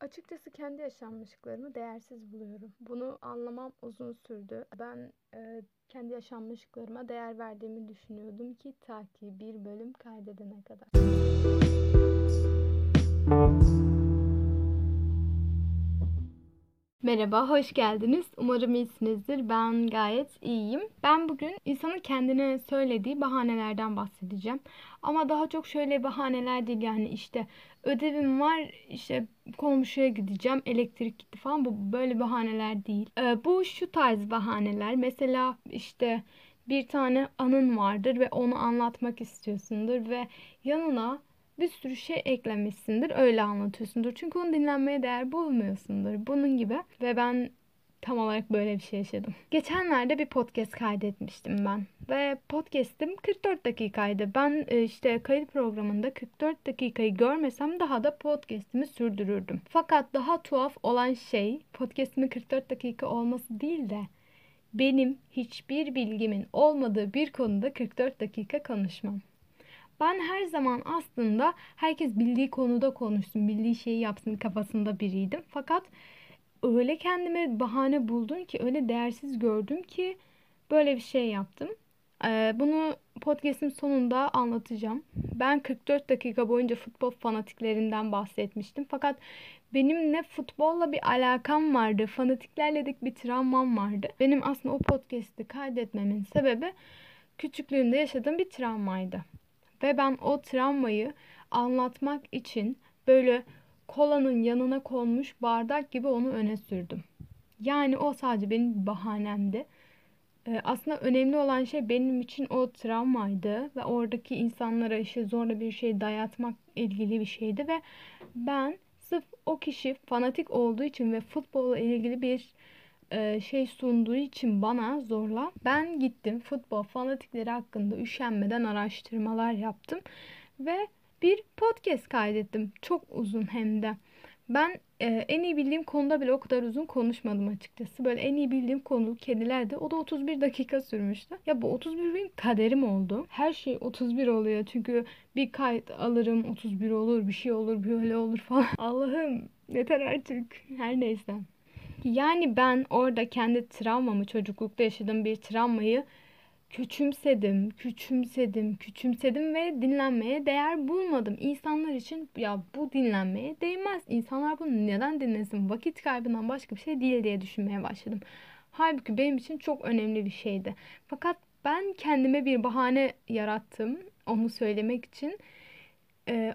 Açıkçası kendi yaşanmışlıklarımı değersiz buluyorum. Bunu anlamam uzun sürdü. Ben e, kendi yaşanmışlıklarıma değer verdiğimi düşünüyordum ki ta ki bir bölüm kaydedene kadar. Merhaba, hoş geldiniz. Umarım iyisinizdir. Ben gayet iyiyim. Ben bugün insanın kendine söylediği bahanelerden bahsedeceğim. Ama daha çok şöyle bahaneler değil yani işte ödevim var, işte komşuya gideceğim, elektrik gitti falan. Bu böyle bahaneler değil. Ee, bu şu tarz bahaneler. Mesela işte bir tane anın vardır ve onu anlatmak istiyorsundur ve yanına bir sürü şey eklemişsindir. Öyle anlatıyorsundur. Çünkü onu dinlenmeye değer bulmuyorsundur. Bunun gibi. Ve ben tam olarak böyle bir şey yaşadım. Geçenlerde bir podcast kaydetmiştim ben. Ve podcast'im 44 dakikaydı. Ben e, işte kayıt programında 44 dakikayı görmesem daha da podcast'imi sürdürürdüm. Fakat daha tuhaf olan şey podcast'imin 44 dakika olması değil de benim hiçbir bilgimin olmadığı bir konuda 44 dakika konuşmam. Ben her zaman aslında herkes bildiği konuda konuşsun, bildiği şeyi yapsın kafasında biriydim. Fakat öyle kendime bahane buldum ki, öyle değersiz gördüm ki böyle bir şey yaptım. Ee, bunu podcast'in sonunda anlatacağım. Ben 44 dakika boyunca futbol fanatiklerinden bahsetmiştim. Fakat benim ne futbolla bir alakam vardı, fanatiklerle de bir travmam vardı. Benim aslında o podcast'i kaydetmemin sebebi küçüklüğümde yaşadığım bir travmaydı. Ve ben o travmayı anlatmak için böyle kolanın yanına konmuş bardak gibi onu öne sürdüm. Yani o sadece benim bahanemdi. Ee, aslında önemli olan şey benim için o travmaydı ve oradaki insanlara işte zorla bir şey dayatmak ilgili bir şeydi ve ben sırf o kişi fanatik olduğu için ve futbolla ilgili bir e, şey sunduğu için bana zorla ben gittim futbol fanatikleri hakkında üşenmeden araştırmalar yaptım ve bir podcast kaydettim. Çok uzun hem de. Ben e, en iyi bildiğim konuda bile o kadar uzun konuşmadım açıkçası. Böyle en iyi bildiğim konu kedilerdi. O da 31 dakika sürmüştü. Ya bu 31 benim kaderim oldu. Her şey 31 oluyor. Çünkü bir kayıt alırım 31 olur, bir şey olur, böyle olur falan. Allah'ım yeter artık. Her neyse. Yani ben orada kendi travmamı, çocuklukta yaşadığım bir travmayı küçümsedim, küçümsedim, küçümsedim ve dinlenmeye değer bulmadım. İnsanlar için ya bu dinlenmeye değmez. İnsanlar bunu neden dinlesin? Vakit kaybından başka bir şey değil diye düşünmeye başladım. Halbuki benim için çok önemli bir şeydi. Fakat ben kendime bir bahane yarattım onu söylemek için.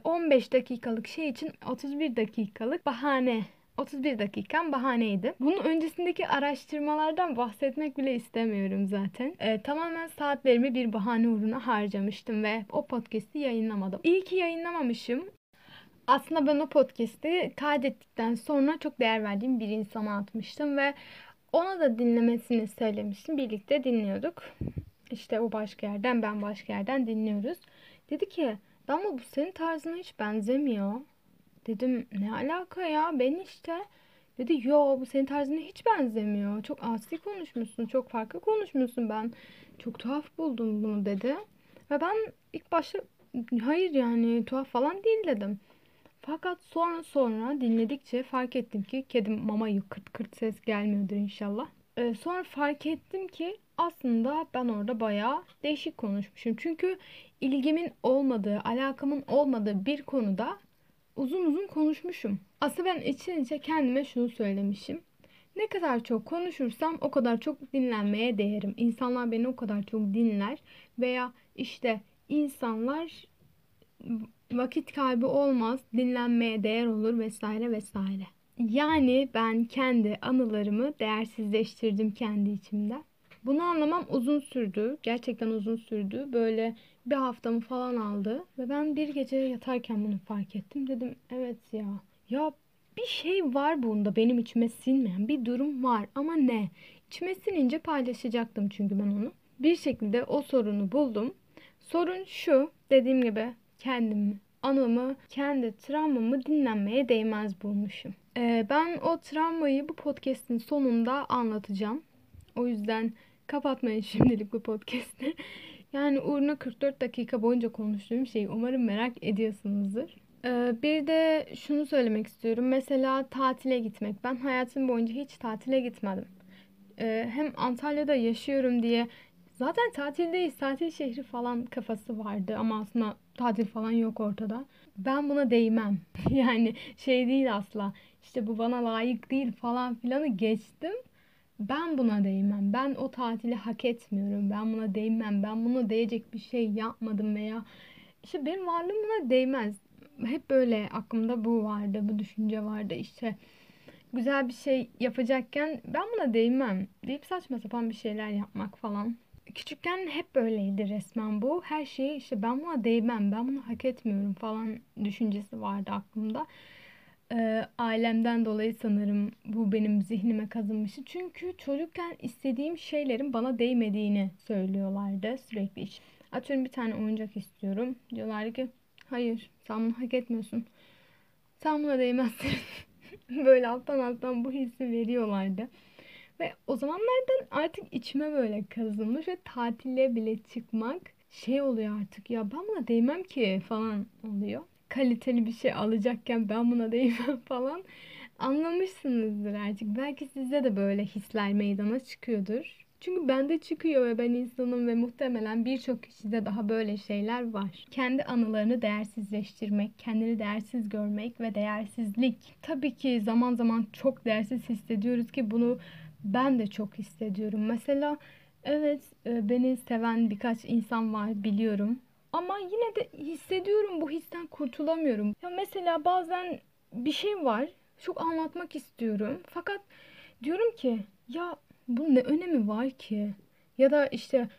15 dakikalık şey için 31 dakikalık bahane 31 dakikam bahaneydi. Bunun öncesindeki araştırmalardan bahsetmek bile istemiyorum zaten. Ee, tamamen saatlerimi bir bahane uğruna harcamıştım ve o podcast'i yayınlamadım. İyi ki yayınlamamışım. Aslında ben o podcast'i kaydettikten sonra çok değer verdiğim bir insana atmıştım ve ona da dinlemesini söylemiştim. Birlikte dinliyorduk. İşte o başka yerden ben başka yerden dinliyoruz. Dedi ki Damla bu senin tarzına hiç benzemiyor. Dedim ne alaka ya ben işte. Dedi yo bu senin tarzına hiç benzemiyor. Çok asi konuşmuşsun. Çok farklı konuşmuşsun ben. Çok tuhaf buldum bunu dedi. Ve ben ilk başta hayır yani tuhaf falan değil dedim. Fakat sonra sonra dinledikçe fark ettim ki kedim mama kırt kırt ses gelmiyordur inşallah. Ee, sonra fark ettim ki aslında ben orada bayağı değişik konuşmuşum. Çünkü ilgimin olmadığı, alakamın olmadığı bir konuda uzun uzun konuşmuşum. Aslında ben içten içe kendime şunu söylemişim. Ne kadar çok konuşursam o kadar çok dinlenmeye değerim. İnsanlar beni o kadar çok dinler veya işte insanlar vakit kaybı olmaz, dinlenmeye değer olur vesaire vesaire. Yani ben kendi anılarımı değersizleştirdim kendi içimde. Bunu anlamam uzun sürdü. Gerçekten uzun sürdü. Böyle bir haftamı falan aldı. Ve ben bir gece yatarken bunu fark ettim. Dedim evet ya. Ya bir şey var bunda benim içime sinmeyen bir durum var. Ama ne? İçime sinince paylaşacaktım çünkü ben onu. Bir şekilde o sorunu buldum. Sorun şu. Dediğim gibi kendimi, anımı, kendi travmamı dinlenmeye değmez bulmuşum. Ee, ben o travmayı bu podcast'in sonunda anlatacağım. O yüzden kapatmayın şimdilik bu podcast'i. Yani uğruna 44 dakika boyunca konuştuğum şeyi umarım merak ediyorsunuzdur. Ee, bir de şunu söylemek istiyorum. Mesela tatile gitmek. Ben hayatım boyunca hiç tatile gitmedim. Ee, hem Antalya'da yaşıyorum diye zaten tatildeyiz. Tatil şehri falan kafası vardı ama aslında tatil falan yok ortada. Ben buna değmem. Yani şey değil asla. İşte bu bana layık değil falan filanı geçtim. Ben buna değmem. Ben o tatili hak etmiyorum. Ben buna değmem. Ben buna değecek bir şey yapmadım veya işte benim varlığım buna değmez. Hep böyle aklımda bu vardı, bu düşünce vardı. İşte güzel bir şey yapacakken ben buna değmem deyip saçma sapan bir şeyler yapmak falan. Küçükken hep böyleydi resmen bu. Her şeyi işte ben buna değmem, ben bunu hak etmiyorum falan düşüncesi vardı aklımda. Ee, ailemden dolayı sanırım bu benim zihnime kazınmıştı. Çünkü çocukken istediğim şeylerin bana değmediğini söylüyorlardı sürekli. Atıyorum bir tane oyuncak istiyorum. Diyorlar ki hayır sen bunu hak etmiyorsun. Sen buna değmezsin. böyle alttan alttan bu hissi veriyorlardı. Ve o zamanlardan artık içime böyle kazınmış ve tatile bile çıkmak şey oluyor artık ya ben buna değmem ki falan oluyor. Kaliteli bir şey alacakken ben buna değmem falan. Anlamışsınızdır artık. Belki sizde de böyle hisler meydana çıkıyordur. Çünkü bende çıkıyor ve ben insanım ve muhtemelen birçok kişide daha böyle şeyler var. Kendi anılarını değersizleştirmek, kendini değersiz görmek ve değersizlik. Tabii ki zaman zaman çok değersiz hissediyoruz ki bunu ben de çok hissediyorum. Mesela evet e, beni seven birkaç insan var biliyorum. Ama yine de hissediyorum bu histen kurtulamıyorum. Ya mesela bazen bir şey var. Çok anlatmak istiyorum. Fakat diyorum ki ya bu ne önemi var ki? Ya da işte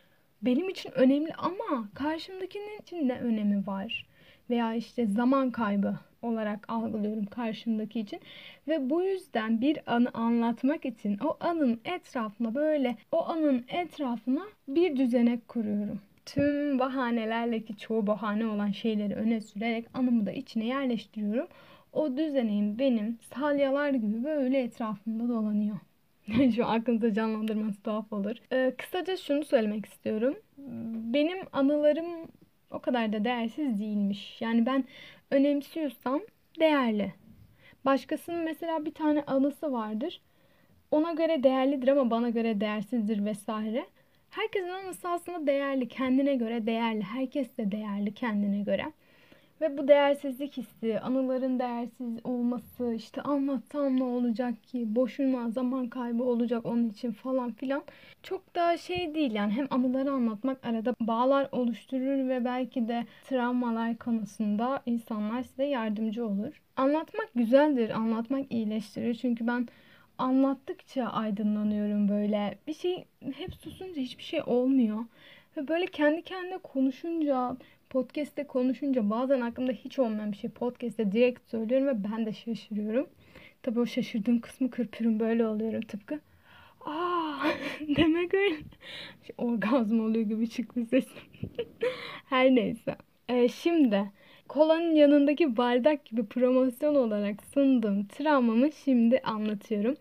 benim için önemli ama karşımdakinin için ne önemi var? Veya işte zaman kaybı olarak algılıyorum karşımdaki için. Ve bu yüzden bir anı anlatmak için o anın etrafına böyle o anın etrafına bir düzenek kuruyorum. Tüm bahanelerle ki çoğu bahane olan şeyleri öne sürerek anımı da içine yerleştiriyorum. O düzeneğin benim salyalar gibi böyle etrafımda dolanıyor. Şu aklınıza canlandırması tuhaf olur. Ee, kısaca şunu söylemek istiyorum. Benim anılarım o kadar da değersiz değilmiş. Yani ben önemsiyorsam değerli. Başkasının mesela bir tane anısı vardır. Ona göre değerlidir ama bana göre değersizdir vesaire. Herkesin anısı aslında değerli, kendine göre değerli. Herkes de değerli kendine göre. Ve bu değersizlik hissi, anıların değersiz olması, işte anlatsam ne olacak ki, boşuna zaman kaybı olacak onun için falan filan. Çok da şey değil yani hem anıları anlatmak arada bağlar oluşturur ve belki de travmalar konusunda insanlar size yardımcı olur. Anlatmak güzeldir, anlatmak iyileştirir. Çünkü ben anlattıkça aydınlanıyorum böyle. Bir şey hep susunca hiçbir şey olmuyor. Ve böyle kendi kendine konuşunca podcast'te konuşunca bazen aklımda hiç olmayan bir şey podcast'te direkt söylüyorum ve ben de şaşırıyorum. Tabii o şaşırdığım kısmı kırpıyorum böyle oluyorum tıpkı. Aa demek öyle. Şey, orgazm oluyor gibi çıktı sesim. Her neyse. Ee, şimdi kolanın yanındaki bardak gibi promosyon olarak sundum travmamı şimdi anlatıyorum.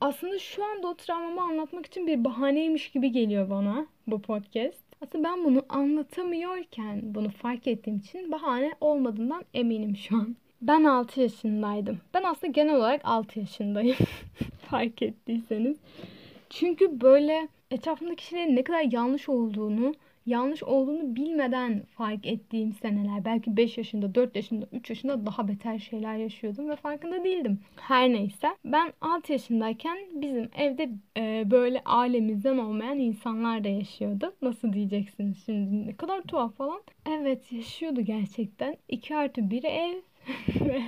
Aslında şu anda o travmamı anlatmak için bir bahaneymiş gibi geliyor bana bu podcast. Aslında ben bunu anlatamıyorken bunu fark ettiğim için bahane olmadığından eminim şu an. Ben 6 yaşındaydım. Ben aslında genel olarak 6 yaşındayım. fark ettiyseniz. Çünkü böyle etrafımdaki şeylerin ne kadar yanlış olduğunu, yanlış olduğunu bilmeden fark ettiğim seneler. Belki 5 yaşında, 4 yaşında, 3 yaşında daha beter şeyler yaşıyordum ve farkında değildim. Her neyse. Ben 6 yaşındayken bizim evde e, böyle ailemizden olmayan insanlar da yaşıyordu. Nasıl diyeceksiniz şimdi? Ne kadar tuhaf falan. Evet yaşıyordu gerçekten. 2 artı 1 ev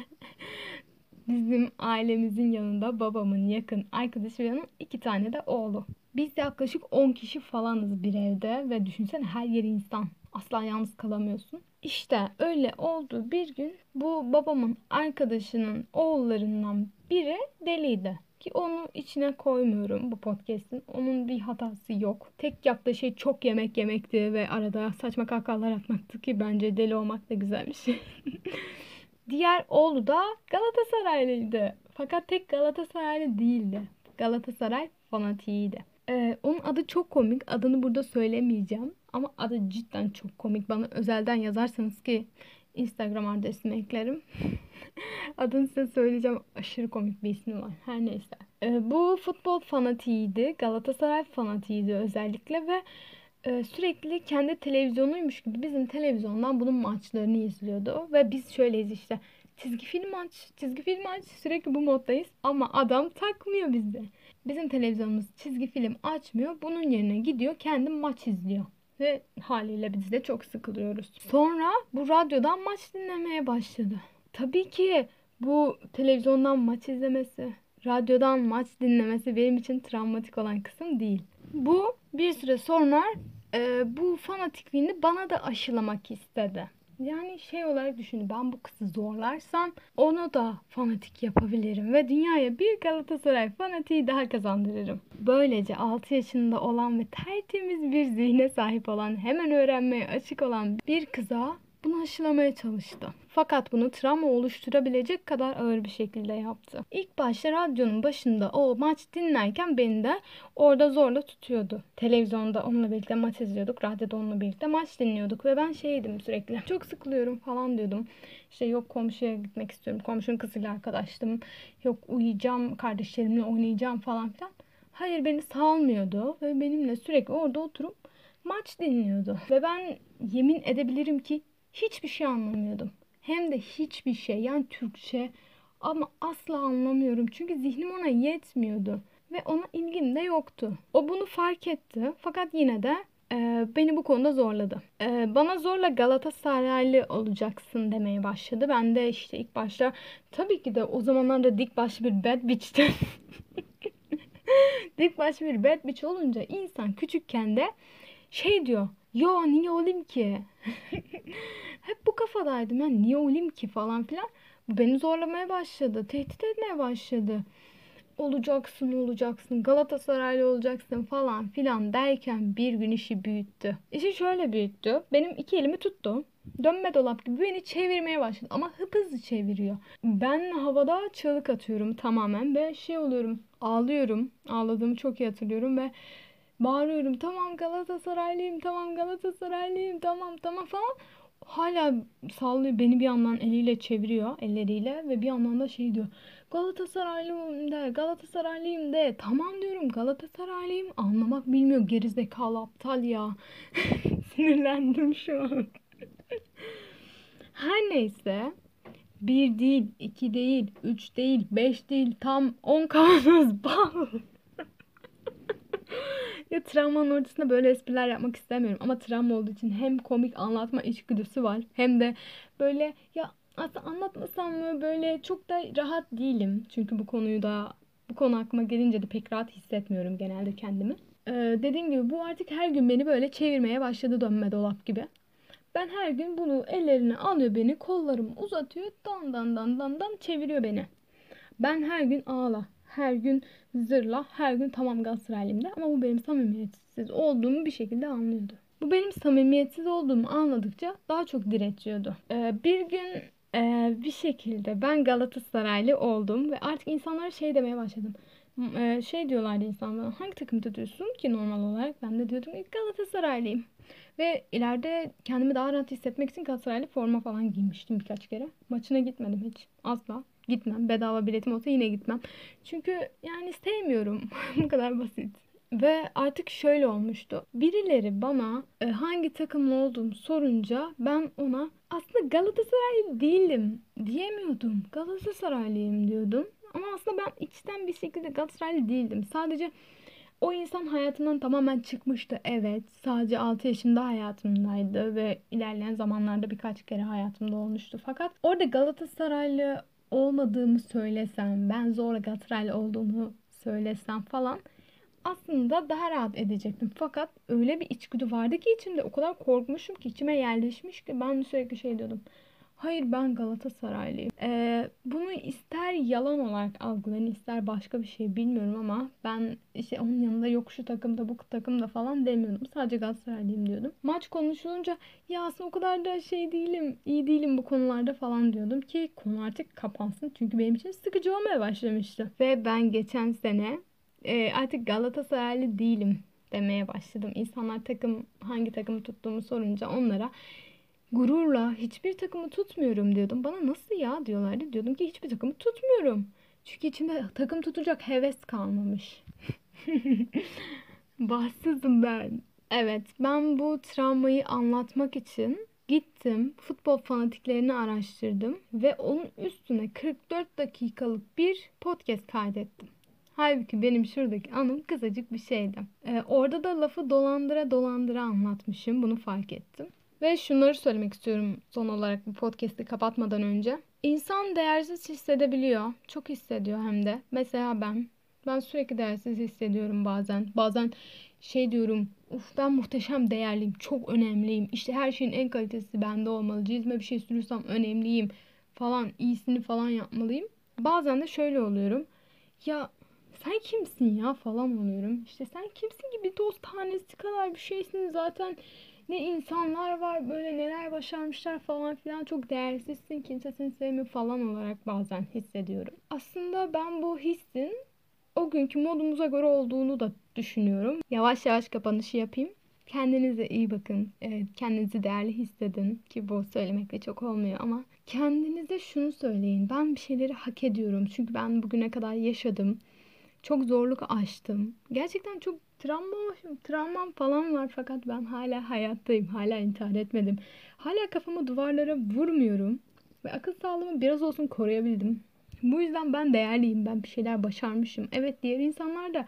bizim ailemizin yanında babamın yakın arkadaşı ve iki tane de oğlu. Biz yaklaşık 10 kişi falanız bir evde ve düşünsene her yeri insan. Asla yalnız kalamıyorsun. İşte öyle oldu bir gün bu babamın arkadaşının oğullarından biri deliydi. Ki onu içine koymuyorum bu podcast'in. Onun bir hatası yok. Tek yaptığı şey çok yemek yemekti ve arada saçma kahkahalar atmaktı ki bence deli olmak da güzel bir şey. Diğer oğlu da Galatasaraylıydı. Fakat tek Galatasaraylı değildi. Galatasaray fanatiydi. Ee, onun adı çok komik. Adını burada söylemeyeceğim. Ama adı cidden çok komik. Bana özelden yazarsanız ki Instagram adresimi eklerim. Adını size söyleyeceğim. Aşırı komik bir ismi var. Her neyse. Ee, bu futbol fanatiydi. Galatasaray fanatiydi özellikle ve e, sürekli kendi televizyonuymuş gibi bizim televizyondan bunun maçlarını izliyordu. Ve biz şöyleyiz işte. Çizgi film aç, çizgi film aç. Sürekli bu moddayız. Ama adam takmıyor bizi. Bizim televizyonumuz çizgi film açmıyor. Bunun yerine gidiyor kendi maç izliyor. Ve haliyle biz de çok sıkılıyoruz. Sonra bu radyodan maç dinlemeye başladı. Tabii ki bu televizyondan maç izlemesi, radyodan maç dinlemesi benim için travmatik olan kısım değil. Bu bir süre sonra e, bu fanatikliğini bana da aşılamak istedi. Yani şey olarak düşünün ben bu kızı zorlarsam onu da fanatik yapabilirim ve dünyaya bir Galatasaray fanatiği daha kazandırırım. Böylece 6 yaşında olan ve tertemiz bir zihne sahip olan hemen öğrenmeye açık olan bir kıza bunu aşılamaya çalıştı. Fakat bunu travma oluşturabilecek kadar ağır bir şekilde yaptı. İlk başta radyonun başında o maç dinlerken beni de orada zorla tutuyordu. Televizyonda onunla birlikte maç izliyorduk. Radyoda onunla birlikte maç dinliyorduk. Ve ben şeydim sürekli. Çok sıkılıyorum falan diyordum. İşte yok komşuya gitmek istiyorum. Komşunun kızıyla arkadaştım. Yok uyuyacağım, kardeşlerimle oynayacağım falan filan. Hayır beni salmıyordu ve benimle sürekli orada oturup maç dinliyordu. Ve ben yemin edebilirim ki hiçbir şey anlamıyordum. Hem de hiçbir şey yani Türkçe ama asla anlamıyorum. Çünkü zihnim ona yetmiyordu ve ona ilgim de yoktu. O bunu fark etti fakat yine de e, beni bu konuda zorladı. E, bana zorla Galatasaraylı olacaksın demeye başladı. Ben de işte ilk başta tabii ki de o zamanlarda dik başlı bir bad bitch'tim. dik başlı bir bad bitch olunca insan küçükken de şey diyor. Yo niye olayım ki? Hep bu kafadaydım. Yani niye olayım ki falan filan. Bu beni zorlamaya başladı. Tehdit etmeye başladı. Olacaksın olacaksın Galatasaraylı olacaksın falan filan derken bir gün işi büyüttü. İşi şöyle büyüttü. Benim iki elimi tuttu. Dönme dolap gibi beni çevirmeye başladı ama hıp hızlı çeviriyor. Ben havada çığlık atıyorum tamamen ve şey oluyorum ağlıyorum. Ağladığımı çok iyi hatırlıyorum ve bağırıyorum tamam Galatasaraylıyım tamam Galatasaraylıyım tamam tamam falan. Hala sallıyor beni bir yandan eliyle çeviriyor elleriyle ve bir yandan da şey diyor Galatasaraylıyım de Galatasaraylıyım de. Tamam diyorum Galatasaraylıyım. Anlamak bilmiyor gerizekalı aptal ya. Sinirlendim şu an. Her neyse bir değil iki değil üç değil beş değil tam on kavanoz bal ya travmanın ortasında böyle espriler yapmak istemiyorum. Ama travma olduğu için hem komik anlatma içgüdüsü var. Hem de böyle ya aslında anlatmasam mı böyle çok da rahat değilim. Çünkü bu konuyu da bu konu aklıma gelince de pek rahat hissetmiyorum genelde kendimi. Ee, dediğim gibi bu artık her gün beni böyle çevirmeye başladı dönme dolap gibi. Ben her gün bunu ellerine alıyor beni kollarımı uzatıyor dan dan dan dan dan çeviriyor beni. Ben her gün ağla her gün zırla, her gün tamam Galatasaraylıyım ama bu benim samimiyetsiz olduğumu bir şekilde anlıyordu. Bu benim samimiyetsiz olduğumu anladıkça daha çok diretiyordu. Ee, bir gün e, bir şekilde ben Galatasaraylı oldum ve artık insanlara şey demeye başladım. E, şey diyorlardı insanlar hangi takım tutuyorsun ki normal olarak ben de diyordum Galatasaraylıyım. Ve ileride kendimi daha rahat hissetmek için Galatasaraylı forma falan giymiştim birkaç kere. Maçına gitmedim hiç. Asla. Gitmem. Bedava biletim olsa yine gitmem. Çünkü yani sevmiyorum. Bu kadar basit. Ve artık şöyle olmuştu. Birileri bana e, hangi takımlı olduğumu sorunca ben ona aslında Galatasaraylı değilim diyemiyordum. Galatasaraylıyım diyordum. Ama aslında ben içten bir şekilde Galatasaraylı değildim. Sadece o insan hayatından tamamen çıkmıştı. Evet. Sadece 6 yaşında hayatımdaydı ve ilerleyen zamanlarda birkaç kere hayatımda olmuştu. Fakat orada Galatasaraylı olmadığımı söylesem, ben zorla Galatasaraylı olduğumu söylesem falan aslında daha rahat edecektim. Fakat öyle bir içgüdü vardı ki içimde o kadar korkmuşum ki içime yerleşmiş ki ben sürekli şey diyordum. Hayır ben Galatasaraylıyım. Ee, bunu ister yalan olarak algılayın ister başka bir şey bilmiyorum ama ben işte onun yanında yok şu takımda bu takımda falan demiyordum. Sadece Galatasaraylıyım diyordum. Maç konuşulunca ya aslında o kadar da şey değilim, iyi değilim bu konularda falan diyordum ki konu artık kapansın. Çünkü benim için sıkıcı olmaya başlamıştı. Ve ben geçen sene e, artık Galatasaraylı değilim demeye başladım. İnsanlar takım hangi takımı tuttuğumu sorunca onlara gururla hiçbir takımı tutmuyorum diyordum. Bana nasıl ya diyorlardı. Diyordum ki hiçbir takımı tutmuyorum. Çünkü içimde takım tutacak heves kalmamış. Bahtsızım ben. Evet, ben bu travmayı anlatmak için gittim, futbol fanatiklerini araştırdım ve onun üstüne 44 dakikalık bir podcast kaydettim. Halbuki benim şuradaki anım kısacık bir şeydi. Ee, orada da lafı dolandıra dolandıra anlatmışım. Bunu fark ettim. Ve şunları söylemek istiyorum son olarak bu podcast'i kapatmadan önce. İnsan değersiz hissedebiliyor. Çok hissediyor hem de. Mesela ben. Ben sürekli değersiz hissediyorum bazen. Bazen şey diyorum. Uf ben muhteşem değerliyim. Çok önemliyim. İşte her şeyin en kalitesi bende olmalı. Cizme bir şey sürürsem önemliyim. Falan iyisini falan yapmalıyım. Bazen de şöyle oluyorum. Ya sen kimsin ya falan oluyorum. İşte sen kimsin gibi dost tanesi kadar bir şeysin zaten. Ne insanlar var böyle neler başarmışlar falan filan çok değersizsin kimse seni sevmiyor falan olarak bazen hissediyorum. Aslında ben bu hissin o günkü modumuza göre olduğunu da düşünüyorum. Yavaş yavaş kapanışı yapayım. Kendinize iyi bakın. Kendinizi değerli hissedin ki bu söylemekle çok olmuyor ama kendinize şunu söyleyin. Ben bir şeyleri hak ediyorum. Çünkü ben bugüne kadar yaşadım. Çok zorluk aştım. Gerçekten çok travma, travmam falan var fakat ben hala hayattayım. Hala intihar etmedim. Hala kafamı duvarlara vurmuyorum. Ve akıl sağlığımı biraz olsun koruyabildim. Bu yüzden ben değerliyim. Ben bir şeyler başarmışım. Evet diğer insanlar da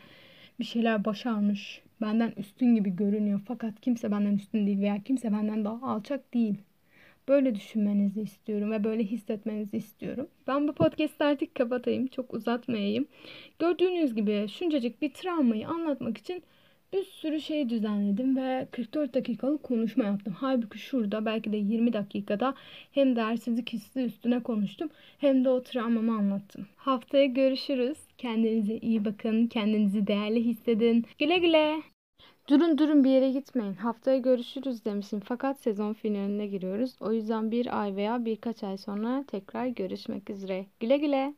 bir şeyler başarmış. Benden üstün gibi görünüyor. Fakat kimse benden üstün değil veya kimse benden daha alçak değil. Böyle düşünmenizi istiyorum ve böyle hissetmenizi istiyorum. Ben bu podcast'ı artık kapatayım. Çok uzatmayayım. Gördüğünüz gibi şuncacık bir travmayı anlatmak için bir sürü şey düzenledim ve 44 dakikalık konuşma yaptım. Halbuki şurada belki de 20 dakikada hem dersizlik hissi üstüne konuştum hem de o travmamı anlattım. Haftaya görüşürüz. Kendinize iyi bakın. Kendinizi değerli hissedin. Güle güle. Durun durun bir yere gitmeyin. Haftaya görüşürüz demişim. Fakat sezon finaline giriyoruz. O yüzden bir ay veya birkaç ay sonra tekrar görüşmek üzere. Güle güle.